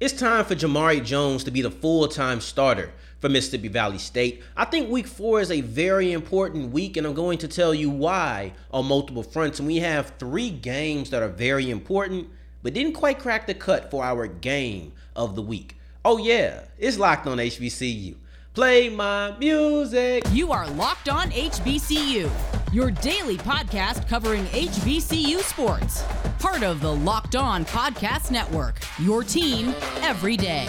It's time for Jamari Jones to be the full time starter for Mississippi Valley State. I think week four is a very important week, and I'm going to tell you why on multiple fronts. And we have three games that are very important, but didn't quite crack the cut for our game of the week. Oh, yeah, it's locked on HBCU. Play my music. You are Locked On HBCU, your daily podcast covering HBCU sports. Part of the Locked On Podcast Network, your team every day.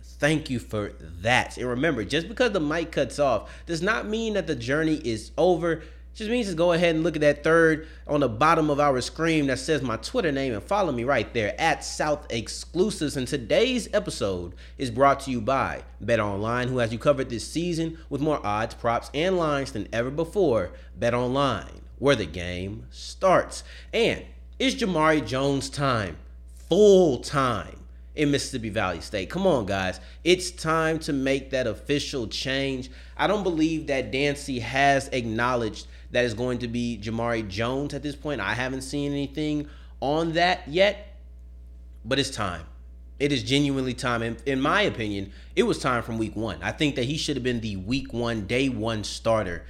thank you for that. And remember, just because the mic cuts off does not mean that the journey is over. It just means to go ahead and look at that third on the bottom of our screen that says my Twitter name and follow me right there at South Exclusives. And today's episode is brought to you by Bet Online, who has you covered this season with more odds, props, and lines than ever before. Bet Online, where the game starts. And it's Jamari Jones time, full time in Mississippi Valley State. Come on, guys. It's time to make that official change. I don't believe that Dancy has acknowledged that it's going to be Jamari Jones at this point. I haven't seen anything on that yet, but it's time. It is genuinely time. And in my opinion, it was time from week one. I think that he should have been the week one, day one starter.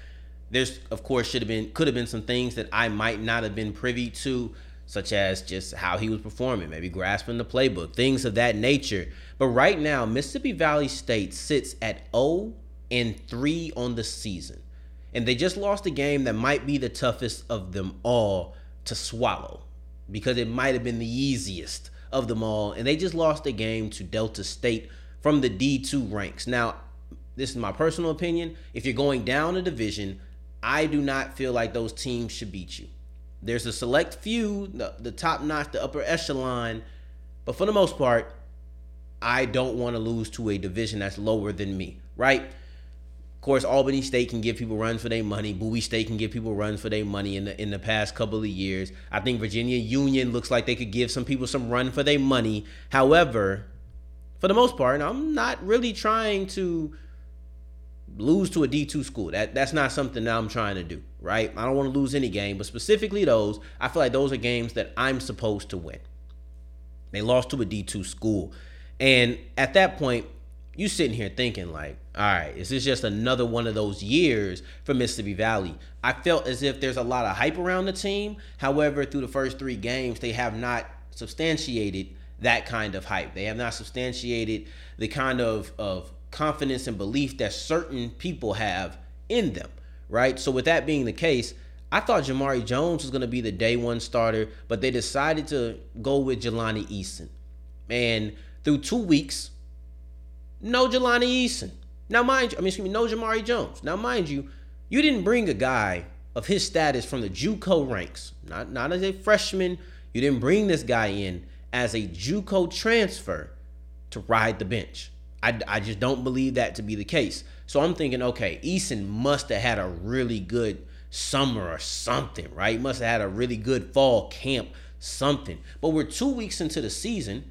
There's, of course, should have been, could have been some things that I might not have been privy to such as just how he was performing, maybe grasping the playbook, things of that nature. But right now, Mississippi Valley State sits at 0 and 3 on the season. And they just lost a game that might be the toughest of them all to swallow because it might have been the easiest of them all. And they just lost a game to Delta State from the D2 ranks. Now, this is my personal opinion. If you're going down a division, I do not feel like those teams should beat you. There's a select few, the, the top notch, the upper echelon, but for the most part, I don't want to lose to a division that's lower than me, right? Of course, Albany State can give people runs for their money. Bowie State can give people runs for their money in the in the past couple of years. I think Virginia Union looks like they could give some people some run for their money. However, for the most part, I'm not really trying to lose to a D2 school. That that's not something that I'm trying to do, right? I don't want to lose any game, but specifically those, I feel like those are games that I'm supposed to win. They lost to a D2 school. And at that point, you sitting here thinking like, all right, is this just another one of those years for Mississippi Valley? I felt as if there's a lot of hype around the team. However, through the first three games, they have not substantiated that kind of hype. They have not substantiated the kind of, of confidence and belief that certain people have in them, right? So with that being the case, I thought Jamari Jones was going to be the day one starter, but they decided to go with Jelani Eason. And through two weeks, no Jelani Eason. Now, mind you, I mean, excuse me, no Jamari Jones. Now, mind you, you didn't bring a guy of his status from the JUCO ranks, not not as a freshman. You didn't bring this guy in as a JUCO transfer to ride the bench. I, I just don't believe that to be the case. So I'm thinking, okay, Eason must have had a really good summer or something, right? Must have had a really good fall camp, something. But we're two weeks into the season.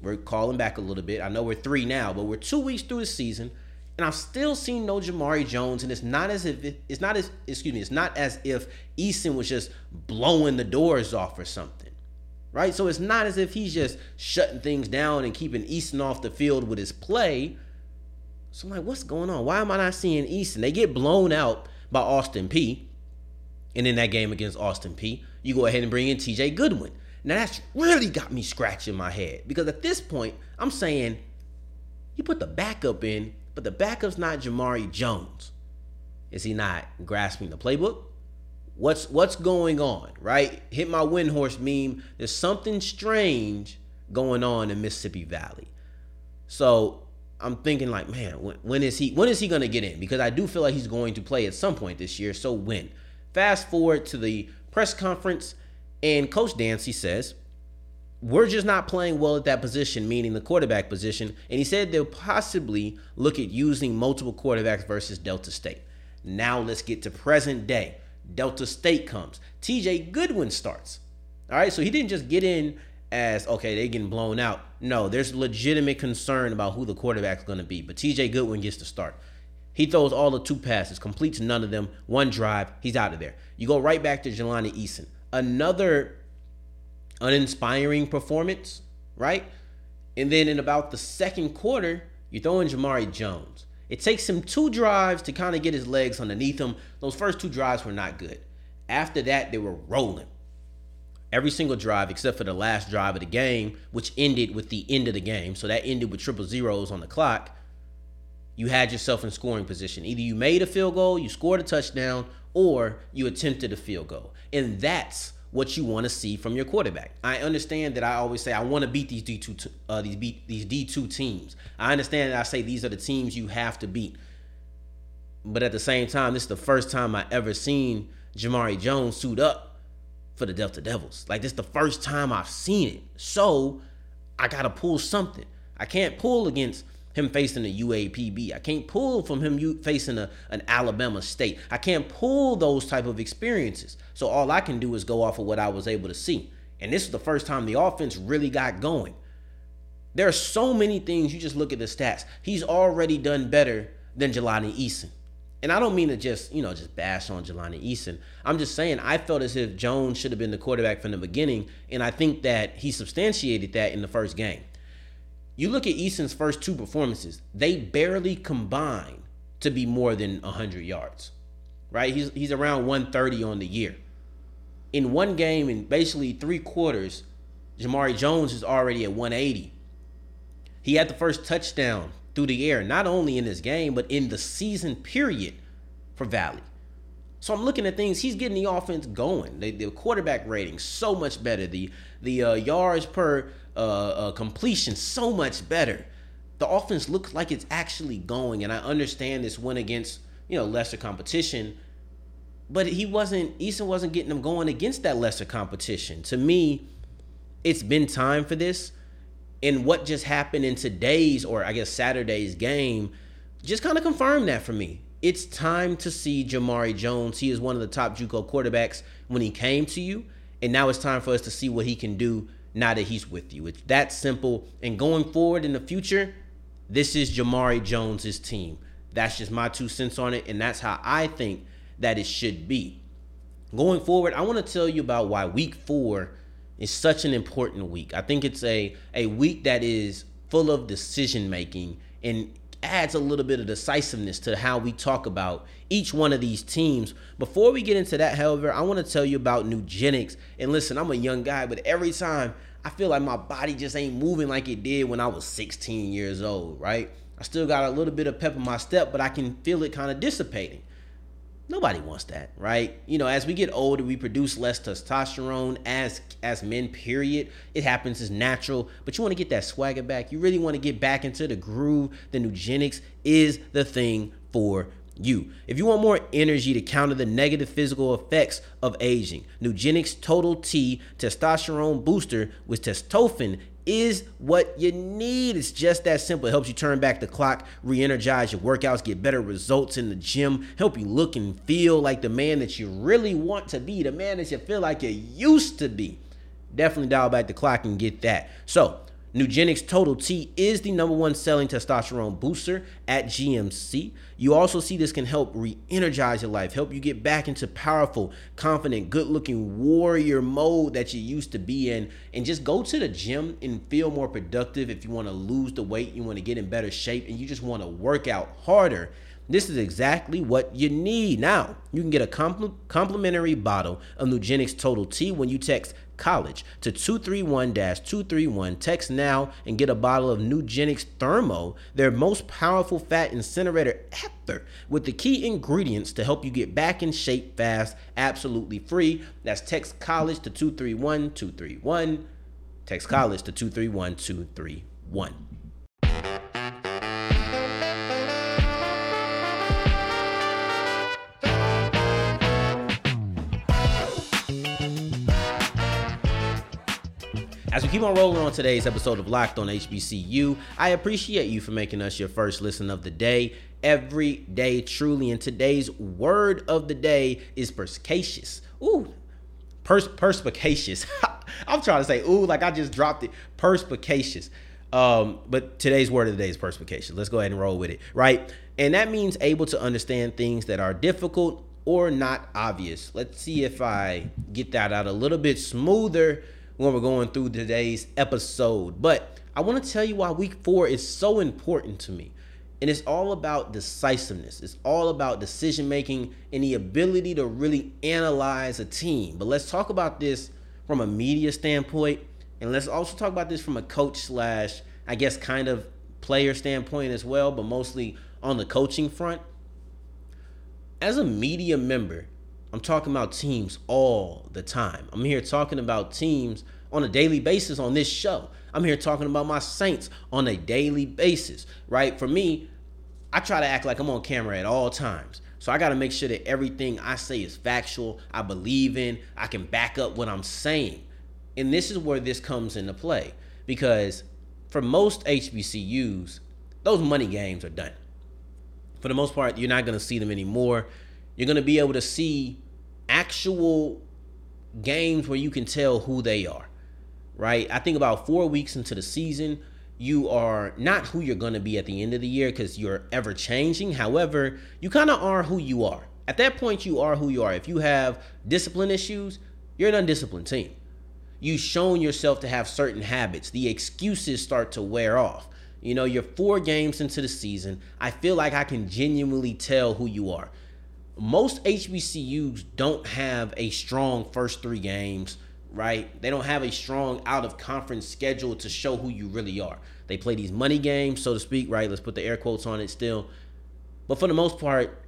We're calling back a little bit. I know we're three now, but we're two weeks through the season, and I've still seen no Jamari Jones. And it's not as if it, it's not as excuse me, it's not as if Eason was just blowing the doors off or something right? So it's not as if he's just shutting things down and keeping Easton off the field with his play. So I'm like, what's going on? Why am I not seeing Easton? They get blown out by Austin Peay. And in that game against Austin Peay, you go ahead and bring in TJ Goodwin. Now that's really got me scratching my head because at this point, I'm saying you put the backup in, but the backup's not Jamari Jones. Is he not grasping the playbook? What's what's going on, right? Hit my Windhorse meme. There's something strange going on in Mississippi Valley. So I'm thinking like, man, when, when is he when is he gonna get in? Because I do feel like he's going to play at some point this year. So when? Fast forward to the press conference, and Coach Dancy says, We're just not playing well at that position, meaning the quarterback position. And he said they'll possibly look at using multiple quarterbacks versus Delta State. Now let's get to present day. Delta State comes. TJ Goodwin starts. All right, so he didn't just get in as okay, they getting blown out. No, there's legitimate concern about who the quarterback's going to be. But TJ Goodwin gets to start. He throws all the two passes, completes none of them, one drive, he's out of there. You go right back to Jelani Eason. Another uninspiring performance, right? And then in about the second quarter, you throw in Jamari Jones. It takes him two drives to kind of get his legs underneath him. Those first two drives were not good. After that, they were rolling every single drive except for the last drive of the game, which ended with the end of the game. So that ended with triple zeros on the clock. You had yourself in scoring position. Either you made a field goal, you scored a touchdown, or you attempted a field goal. And that's what you want to see from your quarterback. I understand that I always say I want to beat these D2 uh, these beat these D2 teams. I understand that I say these are the teams you have to beat. But at the same time, this is the first time I ever seen Jamari Jones suit up for the Delta Devils. Like this is the first time I've seen it. So I gotta pull something. I can't pull against him facing a UAPB. I can't pull from him facing a, an Alabama State. I can't pull those type of experiences. So all I can do is go off of what I was able to see. And this is the first time the offense really got going. There are so many things. You just look at the stats. He's already done better than Jelani Eason. And I don't mean to just, you know, just bash on Jelani Eason. I'm just saying I felt as if Jones should have been the quarterback from the beginning, and I think that he substantiated that in the first game. You look at Eason's first two performances, they barely combine to be more than 100 yards. Right? He's he's around 130 on the year. In one game in basically 3 quarters, Jamari Jones is already at 180. He had the first touchdown through the air, not only in this game, but in the season period for Valley. So I'm looking at things. He's getting the offense going. The, the quarterback rating so much better. The the uh, yards per uh, uh, completion so much better. The offense looks like it's actually going. And I understand this went against you know lesser competition, but he wasn't. Eason wasn't getting them going against that lesser competition. To me, it's been time for this and what just happened in today's or I guess Saturday's game just kind of confirmed that for me. It's time to see Jamari Jones. He is one of the top JUCO quarterbacks when he came to you, and now it's time for us to see what he can do now that he's with you. It's that simple. And going forward in the future, this is Jamari Jones's team. That's just my two cents on it, and that's how I think that it should be. Going forward, I want to tell you about why week four is such an important week. I think it's a a week that is full of decision making and adds a little bit of decisiveness to how we talk about each one of these teams. Before we get into that, however, I want to tell you about Nugenix. And listen, I'm a young guy, but every time I feel like my body just ain't moving like it did when I was 16 years old, right? I still got a little bit of pep in my step, but I can feel it kind of dissipating. Nobody wants that, right? You know, as we get older, we produce less testosterone as as men, period. It happens, it's natural. But you want to get that swagger back. You really want to get back into the groove. The Nugenix is the thing for you. If you want more energy to counter the negative physical effects of aging, Nugenix Total T Testosterone Booster with Testofen is what you need. It's just that simple. It helps you turn back the clock, re energize your workouts, get better results in the gym, help you look and feel like the man that you really want to be, the man that you feel like you used to be. Definitely dial back the clock and get that. So, Nugenix Total T is the number one selling testosterone booster at GNC. You also see this can help re energize your life, help you get back into powerful, confident, good looking warrior mode that you used to be in, and just go to the gym and feel more productive if you want to lose the weight, you want to get in better shape, and you just want to work out harder. This is exactly what you need. Now, you can get a compl- complimentary bottle of Nugenix Total T when you text college to 231-231 text now and get a bottle of Nugenix Thermo their most powerful fat incinerator ever with the key ingredients to help you get back in shape fast absolutely free. That's text college to 231-231 text college to 231-231 As we keep on rolling on today's episode of Locked on HBCU, I appreciate you for making us your first listen of the day every day, truly. And today's word of the day is perspicacious. Ooh, pers- perspicacious. I'm trying to say, ooh, like I just dropped it. Perspicacious. Um, but today's word of the day is perspicacious. Let's go ahead and roll with it, right? And that means able to understand things that are difficult or not obvious. Let's see if I get that out a little bit smoother when we're going through today's episode. But I want to tell you why week four is so important to me. And it's all about decisiveness. It's all about decision making and the ability to really analyze a team. But let's talk about this from a media standpoint. And let's also talk about this from a coach slash, I guess, kind of player standpoint as well, but mostly on the coaching front. As a media member, I'm talking about teams all the time. I'm here talking about teams on a daily basis on this show. I'm here talking about my Saints on a daily basis, right? For me, I try to act like I'm on camera at all times. So I got to make sure that everything I say is factual, I believe in, I can back up what I'm saying. And this is where this comes into play because for most HBCUs, those money games are done. For the most part, you're not going to see them anymore. You're going to be able to see actual games where you can tell who they are, right? I think about four weeks into the season, you are not who you're going to be at the end of the year because you're ever changing. However, you kind of are who you are. At that point, you are who you are. If you have discipline issues, you're an undisciplined team. You've shown yourself to have certain habits. The excuses start to wear off. You know, you're four games into the season. I feel like I can genuinely tell who you are. Most HBCUs don't have a strong first three games right? They don't have a strong out of conference schedule to show who you really are. They play these money games, so to speak, right? Let's put the air quotes on it still. But for the most part,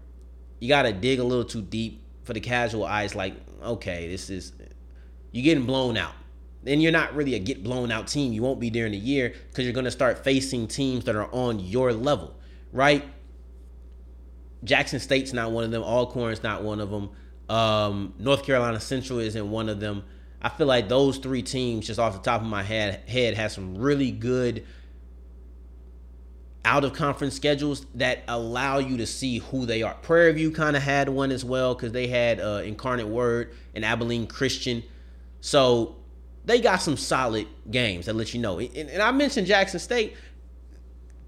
you got to dig a little too deep for the casual eyes like, okay, this is you're getting blown out. Then you're not really a get blown out team. You won't be during the year because you're going to start facing teams that are on your level, right? Jackson State's not one of them. Alcorn's not one of them. Um, North Carolina Central isn't one of them. I feel like those three teams, just off the top of my head, head have some really good out of conference schedules that allow you to see who they are. Prairie View kind of had one as well because they had uh, Incarnate Word and Abilene Christian. So they got some solid games that let you know. And, and I mentioned Jackson State.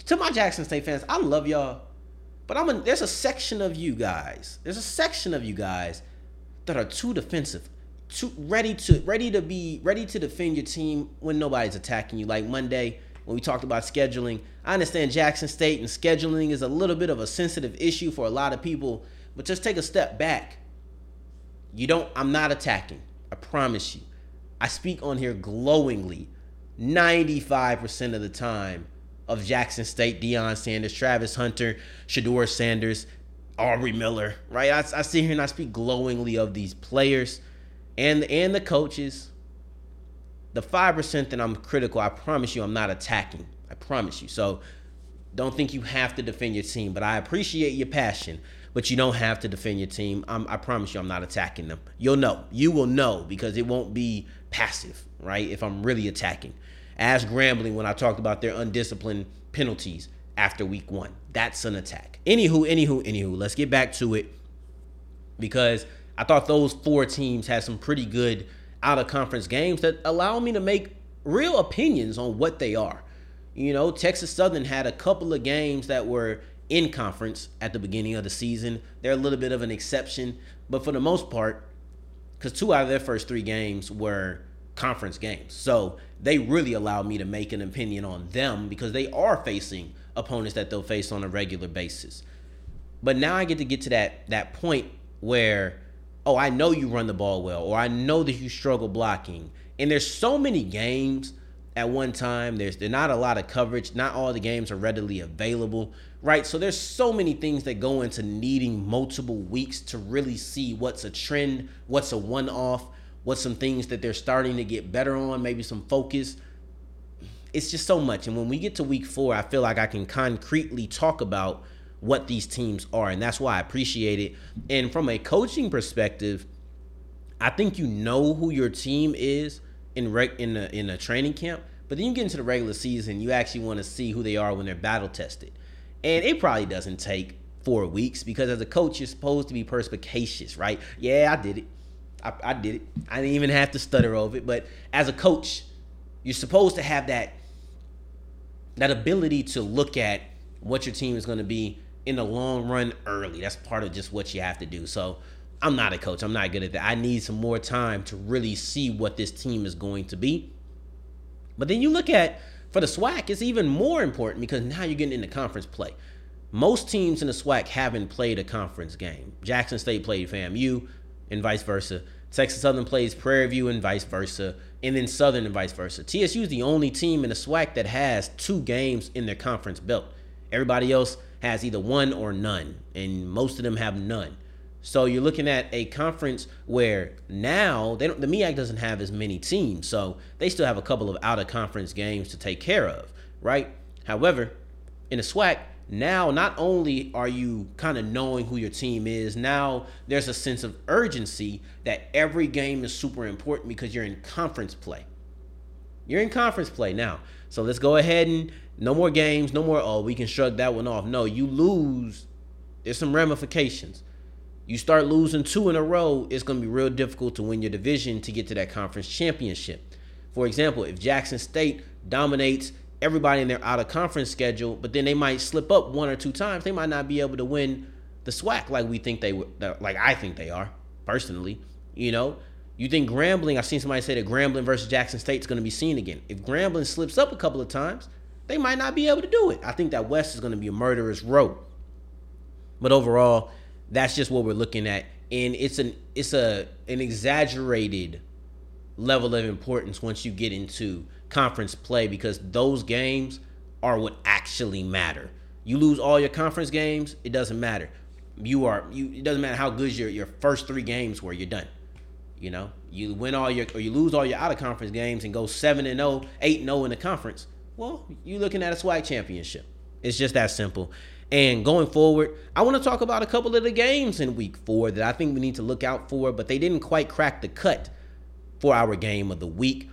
To my Jackson State fans, I love y'all, but I'm a, there's a section of you guys. There's a section of you guys that are too defensive too ready to ready to be ready to defend your team when nobody's attacking you. Like Monday when we talked about scheduling, I understand Jackson State and scheduling is a little bit of a sensitive issue for a lot of people, but just take a step back. You don't. I'm not attacking. I promise you. I speak on here glowingly, 95% of the time of Jackson State, Deion Sanders, Travis Hunter, Shedeur Sanders, Aubrey Miller, right? I, I sit here and I speak glowingly of these players and and the coaches. The five percent that I'm critical, I promise you, I'm not attacking. I promise you. So don't think you have to defend your team, but I appreciate your passion. But you don't have to defend your team. I'm, I promise you, I'm not attacking them. You'll know. You will know because it won't be passive, right? If I'm really attacking. Ask Grambling when I talked about their undisciplined penalties after week one. That's an attack. Anywho, anywho, anywho, let's get back to it because I thought those four teams had some pretty good out of conference games that allow me to make real opinions on what they are. You know, Texas Southern had a couple of games that were in conference at the beginning of the season. They're a little bit of an exception, but for the most part, because two out of their first three games were conference games. So they really allow me to make an opinion on them because they are facing opponents that they'll face on a regular basis. But now I get to get to that that point where oh, I know you run the ball well, or I know that you struggle blocking. And there's so many games at one time. There's there's not a lot of coverage. Not all the games are readily available, right? So there's so many things that go into needing multiple weeks to really see what's a trend, what's a one-off, what's some things that they're starting to get better on, maybe some focus. It's just so much. And when we get to week four, I feel like I can concretely talk about what these teams are. And that's why I appreciate it. And from a coaching perspective, I think you know who your team is in reg, in a, in a training camp, but then you get into the regular season, you actually want to see who they are when they're battle tested. And it probably doesn't take four weeks because as a coach, you're supposed to be perspicacious, right? Yeah, I did it. I, I did it. I didn't even have to stutter over it. But as a coach, you're supposed to have that that ability to look at what your team is going to be in the long run early. That's part of just what you have to do. So I'm not a coach. I'm not good at that. I need some more time to really see what this team is going to be. But then you look at for the SWAC, it's even more important because now you're getting into conference play. Most teams in the SWAC haven't played a conference game. Jackson State played FAMU and vice versa. Texas Southern plays Prairie View and vice versa, and then Southern and vice versa. TSU is the only team in the SWAC that has two games in their conference belt. Everybody else has either one or none, and most of them have none. So you're looking at a conference where now they don't, the MEAC doesn't have as many teams, so they still have a couple of out of conference games to take care of, right? However, in the SWAC, now not only are you kind of knowing who your team is, now there's a sense of urgency that every game is super important because you're in conference play. You're in conference play now. So let's go ahead and no more games, no more, oh, we can shrug that one off. No, you lose, there's some ramifications. You start losing two in a row, it's going to be real difficult to win your division to get to that conference championship. For example, if Jackson State dominates everybody in their out of conference schedule, but then they might slip up one or two times, they might not be able to win the SWAC like we think they would, like I think they are personally. You know, you think Grambling? I've seen somebody say that Grambling versus Jackson State is going to be seen again. If Grambling slips up a couple of times, they might not be able to do it. I think that West is going to be a murderous row. But overall, that's just what we're looking at, and it's an it's a an exaggerated level of importance once you get into conference play because those games are what actually matter. You lose all your conference games, it doesn't matter. You are you it doesn't matter how good your your first 3 games were, you're done. You know, you win all your or you lose all your out of conference games and go 7 and 0, 8 and 0 in the conference well, you're looking at a SWAC championship. It's just that simple. And going forward, I want to talk about a couple of the games in week four that I think we need to look out for, but they didn't quite crack the cut for our game of the week.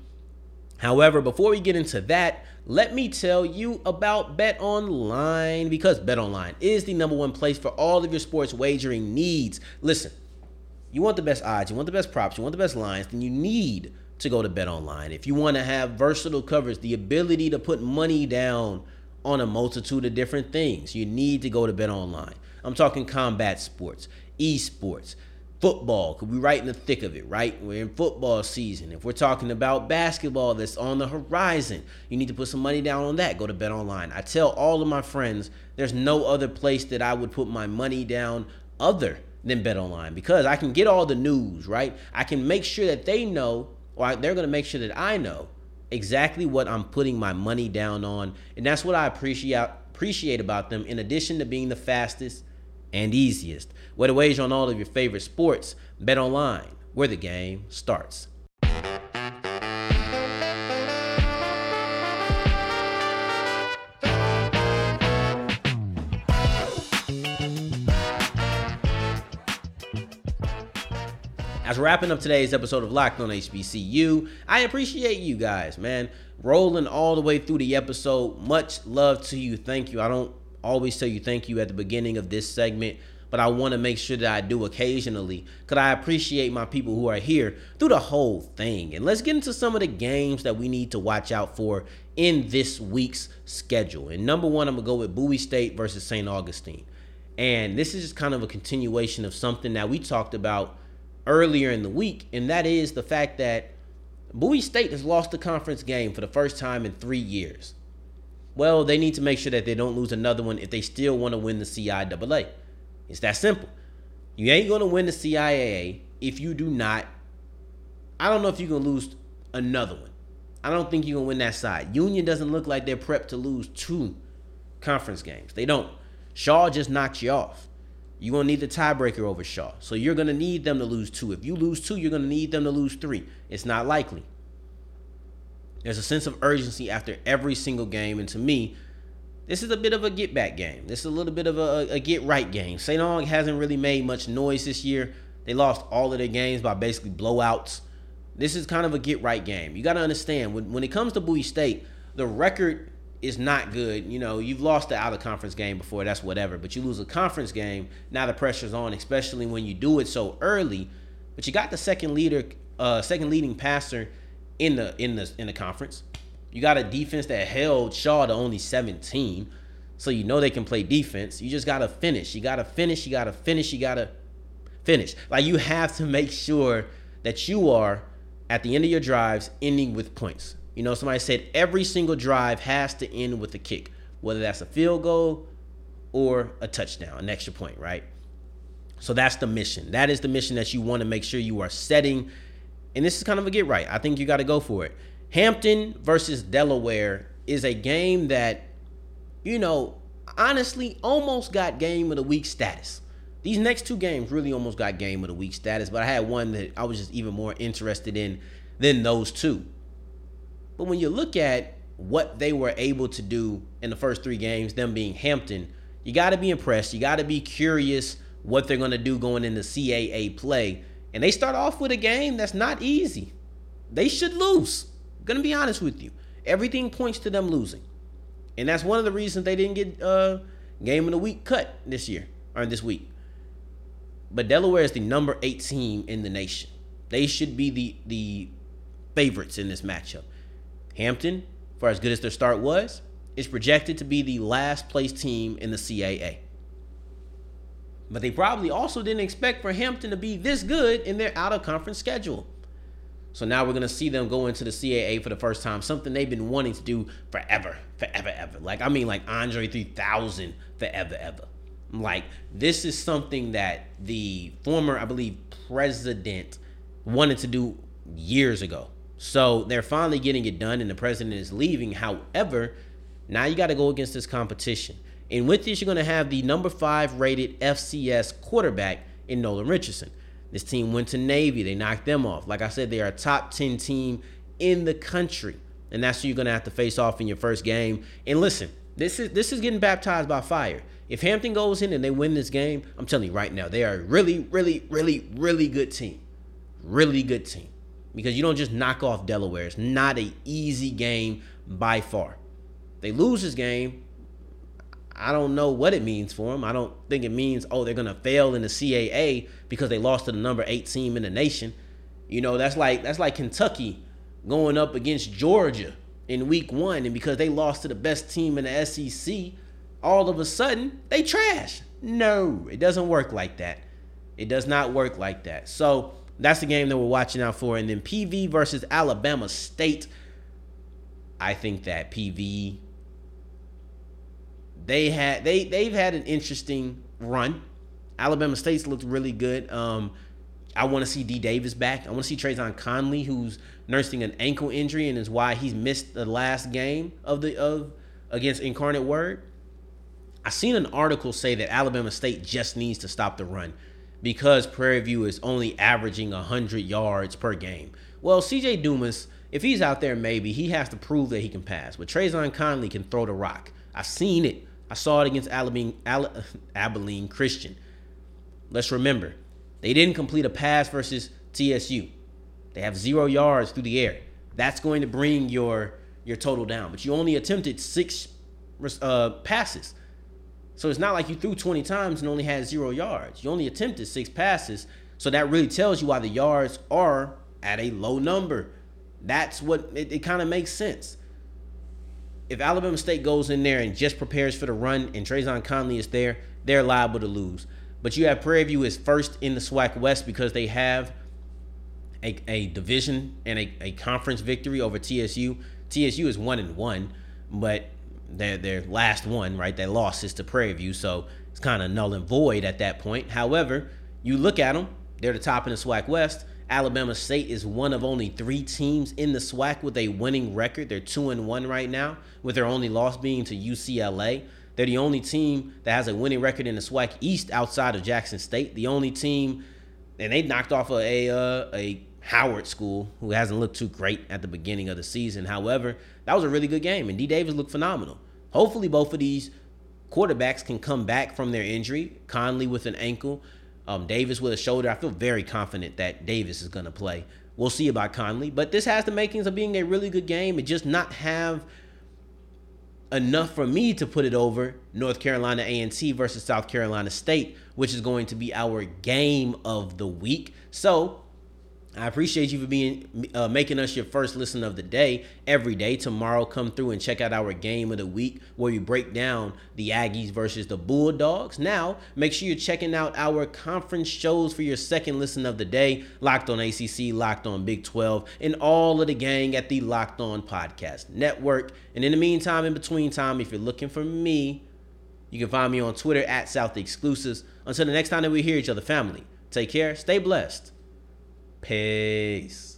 However, before we get into that, let me tell you about Bet Online because Bet Online is the number one place for all of your sports wagering needs. Listen, you want the best odds, you want the best props, you want the best lines, then you need to go to Bet Online. If you want to have versatile coverage, the ability to put money down on a multitude of different things, you need to go to Bet Online. I'm talking combat sports, esports, football, because we're right in the thick of it, right? We're in football season. If we're talking about basketball that's on the horizon, you need to put some money down on that. Go to Bet Online. I tell all of my friends there's no other place that I would put my money down other than Bet Online because I can get all the news, right? I can make sure that they know or they're going to make sure that I know exactly what I'm putting my money down on. And that's what I appreciate appreciate about them in addition to being the fastest and easiest. Way to wager on all of your favorite sports, bet online where the game starts. As we're wrapping up today's episode of Locked on HBCU, I appreciate you guys, man. Rolling all the way through the episode. Much love to you. Thank you. I don't always tell you thank you at the beginning of this segment, but I want to make sure that I do occasionally because I appreciate my people who are here through the whole thing. And let's get into some of the games that we need to watch out for in this week's schedule. And number one, I'm going to go with Bowie State versus St. Augustine. And this is just kind of a continuation of something that we talked about earlier in the week, and that is the fact that Bowie State has lost the conference game for the first time in three years. Well, they need to make sure that they don't lose another one if they still want to win the CIAA. It's that simple. You ain't to win the CIAA if you do not. I don't know if you're to lose another one. I don't think you're to win that side. Union doesn't look like they're prepped to lose two conference games. They don't. Shaw just knocked you off. You're to need the tiebreaker over Shaw. So you're to need them to lose two. If you lose two, you're to need them to lose three. It's not likely. There's a sense of urgency after every single game. And to me, this is a bit of a get back game. This is a little bit of a, a get right game. St. Aug hasn't really made much noise this year. They lost all of their games by basically blowouts. This is kind of a get right game. You got to understand when when it comes to Bowie State, the record is not good. You know, you've lost the out of conference game before, that's whatever. But you lose a conference game, now the pressure's on, especially when you do it so early. But you got the second leader, uh, second leading passer in the in the in the conference. You got a defense that held Shaw to only 17. So you know they can play defense. You just gotta finish. You gotta finish. You gotta finish. You gotta finish. Like you have to make sure that you are at the end of your drives ending with points. You know, somebody said every single drive has to end with a kick, whether that's a field goal or a touchdown, an extra point, right? So that's the mission. That is the mission that you want to make sure you are setting. And this is kind of a get right. I think you got to go for it. Hampton versus Delaware is a game that, you know, honestly almost got game of the week status. These next two games really almost got game of the week status, but I had one that I was just even more interested in than those two. But when you look at what they were able to do in the first three games, them being Hampton, you got to be impressed. You got to be curious what they're going to do going into CAA play. And they start off with a game that's not easy. They should lose. To be honest with you. Everything points to them losing. And that's one of the reasons they didn't get uh, game of the week cut this year or this week. But Delaware is the number eight team in the nation. They should be the the favorites in this matchup. Hampton, for as good as their start was, is projected to be the last place team in the CAA. But they probably also didn't expect for Hampton to be this good in their out of conference schedule. So now we're gonna see them go into the CAA for the first time, something they've been wanting to do forever, forever, ever. Like I mean, like Andre 3000, forever, ever. Like this is something that the former, I believe, president wanted to do years ago. So they're finally getting it done, and the president is leaving. However, now you got to go against this competition. And with this, you're going to have the number five rated FCS quarterback in Nolan Richardson. This team went to Navy. They knocked them off. Like I said, they are a top 10 team in the country. And that's who you're going to have to face off in your first game. And listen, this is this is getting baptized by fire. If Hampton goes in and they win this game, I'm telling you right now, they are a really, really, really, really good team. Really good team. Because you don't just knock off Delaware. It's not an easy game by far. They lose this game, I don't know what it means for them. I don't think it means, oh, they're to fail in the CAA because they lost to the number eight team in the nation. You know, that's like that's like Kentucky going up against Georgia in week one, and because they lost to the best team in the SEC, all of a sudden they trash. No, it doesn't work like that. It does not work like that. So that's the game that we're watching out for. And then PV versus Alabama State. I think that PV they had they they've had an interesting run. Alabama State's looked really good. Um, I want to see Dee Davis back. I want to see Trazon Conley, who's nursing an ankle injury and is why he's missed the last game of the of against Incarnate Word. I seen an article say that Alabama State just needs to stop the run because Prairie View is only averaging 100 yards per game. Well, CJ Dumas, if he's out there, maybe he has to prove that he can pass. But Trazon Conley can throw the rock. I've seen it. I saw it against Abilene, Abilene Christian. Let's remember, they didn't complete a pass versus TSU. They have zero yards through the air. That's going to bring your your total down. But you only attempted six uh, passes. So it's not like you threw 20 times and only had zero yards. You only attempted six passes. So that really tells you why the yards are at a low number. That's what it, it kind of makes sense if Alabama State goes in there and just prepares for the run and Trazon Conley is there, they're liable to lose. But you have Prairie View is first in the SWAC West because they have a, a division and a, a conference victory over TSU. TSU is one and one, but their their last one, right? Their loss is to Prairie View, so it's kind of null and void at that point. However, you look at them; they're the top in the SWAC West. Alabama State is one of only three teams in the SWAC with a winning record. They're two and one right now, with their only loss being to UCLA. They're the only team that has a winning record in the SWAC East outside of Jackson State. The only team, and they knocked off a a, uh, a Howard school who hasn't looked too great at the beginning of the season. However, that was a really good game, and Dee Davis looked phenomenal. Hopefully, both of these quarterbacks can come back from their injury. Conley with an ankle, um, Davis with a shoulder. I feel very confident that Davis is going to play. We'll see about Conley, but this has the makings of being a really good game. It just not have enough for me to put it over North Carolina A&T versus South Carolina State, which is going to be our game of the week. So I appreciate you for being uh, making us your first listen of the day every day. Tomorrow, come through and check out our game of the week where we break down the Aggies versus the Bulldogs. Now, make sure you're checking out our conference shows for your second listen of the day. Locked on ACC, Locked on Big 12, and all of the gang at the Locked On Podcast Network. And in the meantime, in between time, if you're looking for me, you can find me on Twitter at South Exclusives. Until the next time that we hear each other, family, take care, stay blessed. Peace.